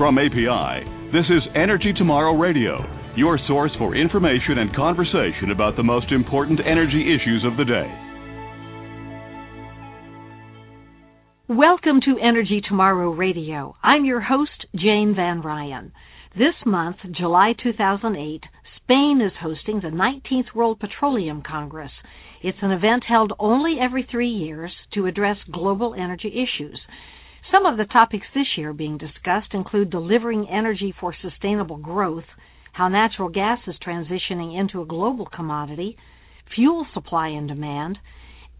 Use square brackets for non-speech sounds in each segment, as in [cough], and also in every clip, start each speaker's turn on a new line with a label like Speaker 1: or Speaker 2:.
Speaker 1: From API, this is Energy Tomorrow Radio, your source for information and conversation about the most important energy issues of the day.
Speaker 2: Welcome to Energy Tomorrow Radio. I'm your host, Jane Van Ryan. This month, July 2008, Spain is hosting the 19th World Petroleum Congress. It's an event held only every three years to address global energy issues. Some of the topics this year being discussed include delivering energy for sustainable growth, how natural gas is transitioning into a global commodity, fuel supply and demand,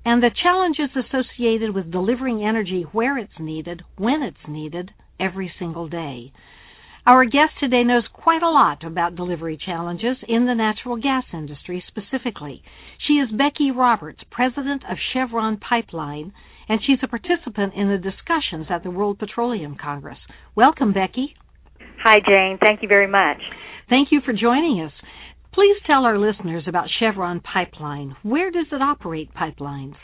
Speaker 2: and the challenges associated with delivering energy where it's needed, when it's needed, every single day. Our guest today knows quite a lot about delivery challenges in the natural gas industry specifically. She is Becky Roberts, president of Chevron Pipeline, and she's a participant in the discussions at the World Petroleum Congress. Welcome, Becky.
Speaker 3: Hi, Jane. Thank you very much.
Speaker 2: Thank you for joining us. Please tell our listeners about Chevron Pipeline. Where does it operate pipelines?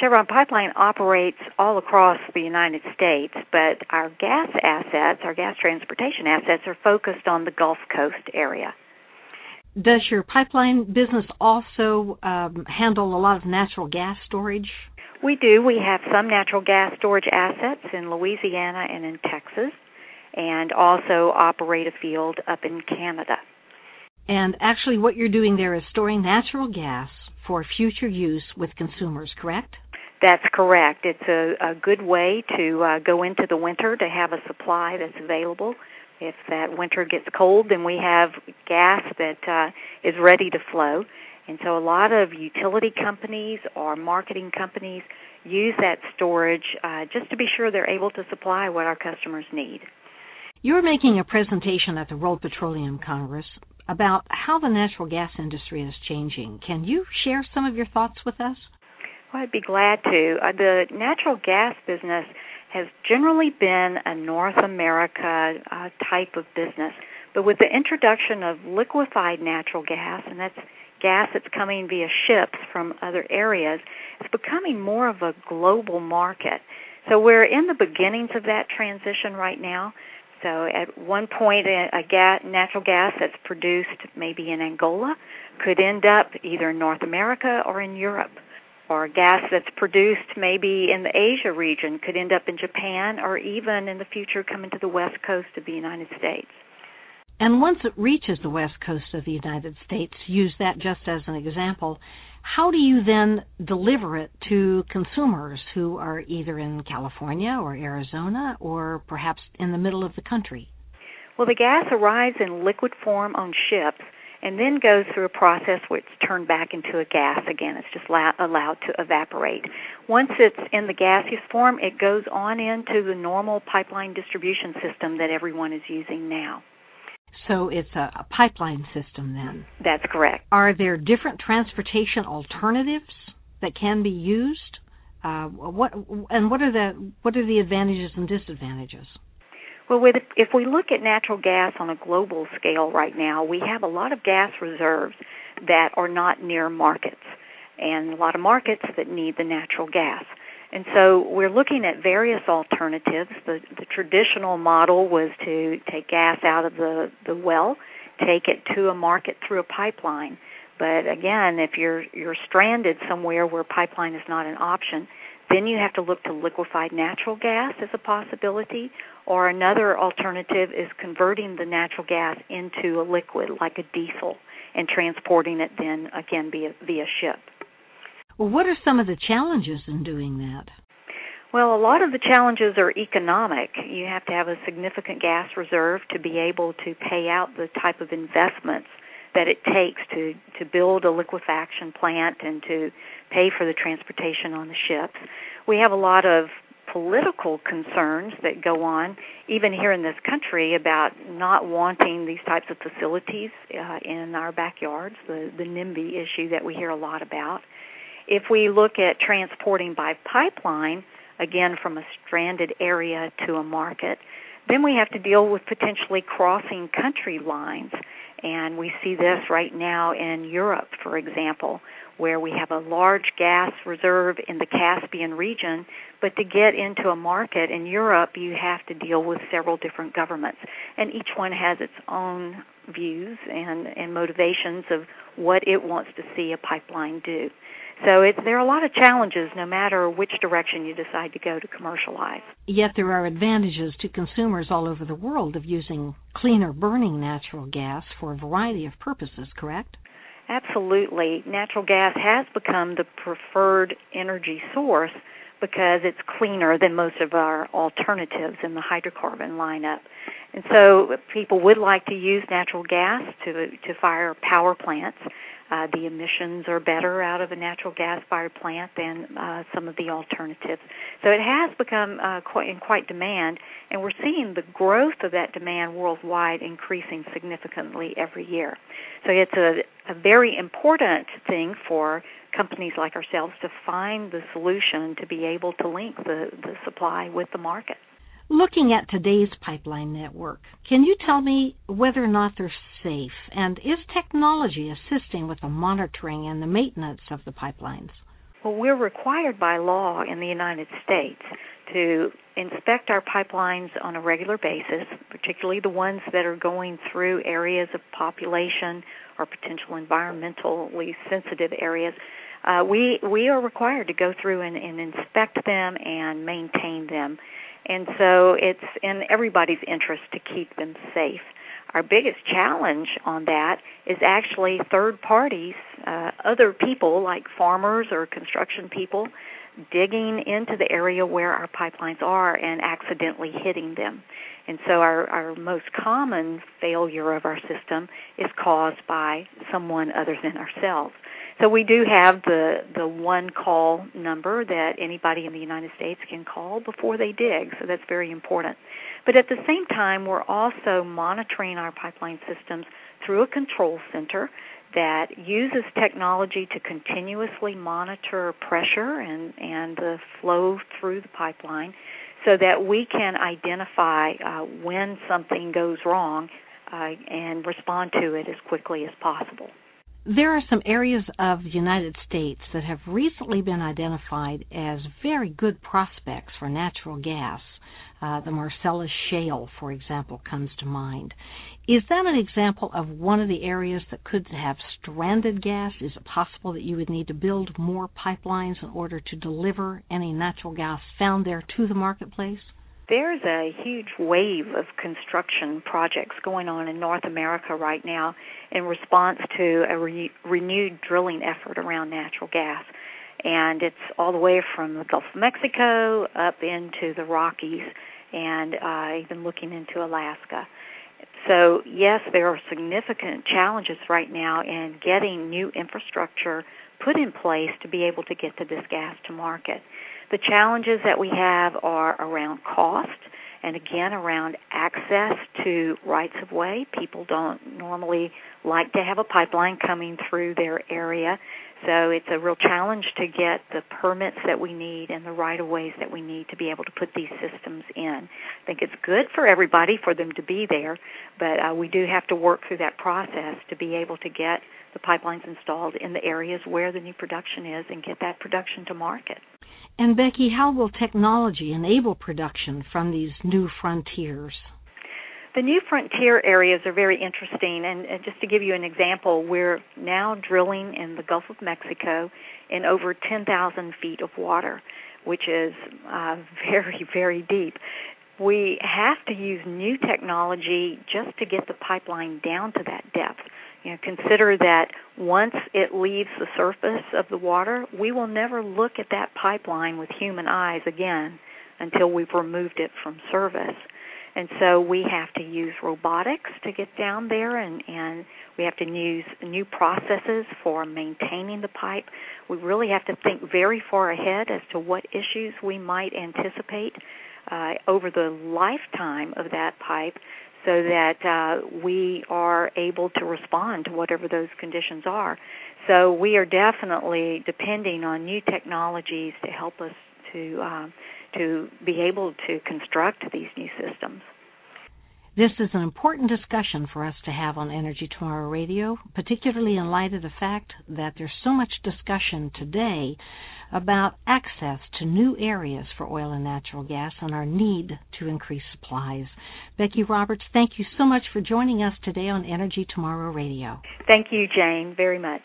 Speaker 3: Chevron Pipeline operates all across the United States, but our gas assets, our gas transportation assets, are focused on the Gulf Coast area.
Speaker 2: Does your pipeline business also um, handle a lot of natural gas storage?
Speaker 3: We do. We have some natural gas storage assets in Louisiana and in Texas, and also operate a field up in Canada.
Speaker 2: And actually, what you're doing there is storing natural gas for future use with consumers, correct?
Speaker 3: That's correct. It's a, a good way to uh, go into the winter to have a supply that's available. If that winter gets cold, then we have gas that uh, is ready to flow. And so a lot of utility companies or marketing companies use that storage uh, just to be sure they're able to supply what our customers need.
Speaker 2: You're making a presentation at the World Petroleum Congress about how the natural gas industry is changing. Can you share some of your thoughts with us?
Speaker 3: Well, I'd be glad to. Uh, the natural gas business has generally been a North America uh, type of business, but with the introduction of liquefied natural gas, and that's gas that's coming via ships from other areas, it's becoming more of a global market. So we're in the beginnings of that transition right now. So at one point, a gas, natural gas that's produced maybe in Angola could end up either in North America or in Europe. Or gas that's produced maybe in the Asia region could end up in Japan or even in the future come into the west coast of the United States.
Speaker 2: And once it reaches the west coast of the United States, use that just as an example, how do you then deliver it to consumers who are either in California or Arizona or perhaps in the middle of the country?
Speaker 3: Well, the gas arrives in liquid form on ships and then goes through a process where it's turned back into a gas again. It's just allowed to evaporate. Once it's in the gaseous form, it goes on into the normal pipeline distribution system that everyone is using now.
Speaker 2: So it's a, a pipeline system then.
Speaker 3: That's correct.
Speaker 2: Are there different transportation alternatives that can be used? Uh, what and what are the what are the advantages and disadvantages?
Speaker 3: Well, with, if we look at natural gas on a global scale right now, we have a lot of gas reserves that are not near markets, and a lot of markets that need the natural gas. And so we're looking at various alternatives. The, the traditional model was to take gas out of the, the well, take it to a market through a pipeline. But again, if you're you're stranded somewhere where pipeline is not an option, then you have to look to liquefied natural gas as a possibility, or another alternative is converting the natural gas into a liquid like a diesel and transporting it then again via via ship.
Speaker 2: Well, what are some of the challenges in doing that?
Speaker 3: Well, a lot of the challenges are economic. You have to have a significant gas reserve to be able to pay out the type of investments that it takes to to build a liquefaction plant and to pay for the transportation on the ships. We have a lot of political concerns that go on even here in this country about not wanting these types of facilities uh, in our backyards, the the NIMBY issue that we hear a lot about. If we look at transporting by pipeline, again from a stranded area to a market, Then we have to deal with potentially crossing country lines. And we see this right now in Europe, for example, where we have a large gas reserve in the Caspian region, but to get into a market in Europe, you have to deal with several different governments, and each one has its own views and, and motivations of what it wants to see a pipeline do. So there are a lot of challenges no matter which direction you decide to go to commercialize.
Speaker 2: Yet there are advantages to consumers all over the world of using cleaner burning natural gas for a variety of purposes, correct?
Speaker 3: Absolutely. Natural gas has become the preferred energy source because it's cleaner than most of our alternatives in the hydrocarbon lineup. And so people would like to use natural gas to to fire power plants uh, the emissions are better out of a natural gas fired plant than uh, some of the alternatives. So it has become uh, quite in quite demand, and we're seeing the growth of that demand worldwide increasing significantly every year. So it's a, a very important thing for companies like ourselves to find the solution to be able to link the, the supply with the market.
Speaker 2: Looking at today's pipeline network, can you tell me whether or not they're safe? And is technology assisting with the monitoring and the maintenance of the pipelines?
Speaker 3: Well, we're required by law in the United States to inspect our pipelines on a regular basis, particularly the ones that are going through areas of population or potential environmentally sensitive areas. Uh, we we are required to go through and inspect them and maintain them and so it's in everybody's interest to keep them safe. Our biggest challenge on that is actually third parties, uh, other people like farmers or construction people, digging into the area where our pipelines are and accidentally hitting them. And so our, our most common failure of our system is caused by someone other than ourselves. So we do have the the one call number that anybody in the United States can call before they dig. So that's very important. But at the same time, we're also monitoring our pipeline systems through a control center that uses technology to continuously monitor pressure and, and the flow through the pipeline so that we can identify uh, when something goes wrong uh, and respond to it as quickly as possible.
Speaker 2: There are some areas of the United States that have recently been identified as very good prospects for natural gas. Uh, the Marcellus Shale, for example, comes to mind. Is that an example of one of the areas that could have stranded gas? Is it possible that you would need to build more pipelines in order to deliver any natural gas found there to the marketplace?
Speaker 3: There's a huge wave of construction projects going on in North America right now in response to a re- renewed drilling effort around natural gas. And it's all the way from the Gulf of Mexico up into the Rockies and uh, even looking into Alaska. So, yes, there are significant challenges right now in getting new infrastructure put in place to be able to get to this gas to market. The challenges that we have are around cost and again around access to rights of way. People don't normally like to have a pipeline coming through their area, so it's a real challenge to get the permits that we need and the right of ways that we need to be able to put these systems in. I think it's good for everybody for them to be there, but uh, we do have to work through that process to be able to get the pipelines installed in the areas where the new production is and get that production to market.
Speaker 2: And Becky, how will technology enable production from these new frontiers?
Speaker 3: The new frontier areas are very interesting, and, and just to give you an example, we're now drilling in the Gulf of Mexico in over 10,000 feet of water, which is uh, [laughs] very, very deep. We have to use new technology just to get the pipeline down to that depth. You know, consider that once it leaves the surface of the water, we will never look at that pipeline with human eyes again until we've removed it from service. And so we have to use robotics to get down there and, and we have to use new processes for maintaining the pipe. We really have to think very far ahead as to what issues we might anticipate uh, over the lifetime of that pipe so that uh, we are able to respond to whatever those conditions are. So we are definitely depending on new technologies to help us to uh, to be able to construct these new systems.
Speaker 2: This is an important discussion for us to have on Energy Tomorrow Radio, particularly in light of the fact that there's so much discussion today about access to new areas for oil and natural gas and our need to increase supplies. Becky Roberts, thank you so much for joining us today on Energy Tomorrow Radio.
Speaker 3: Thank you, Jane, very much.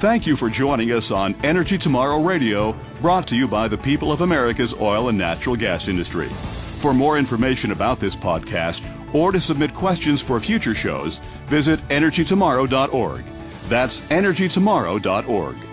Speaker 1: Thank you for joining us on Energy Tomorrow Radio, brought to you by the people of America's oil and natural gas industry. For more information about this podcast or to submit questions for future shows, visit energytomorrow.org. That's energytomorrow.org.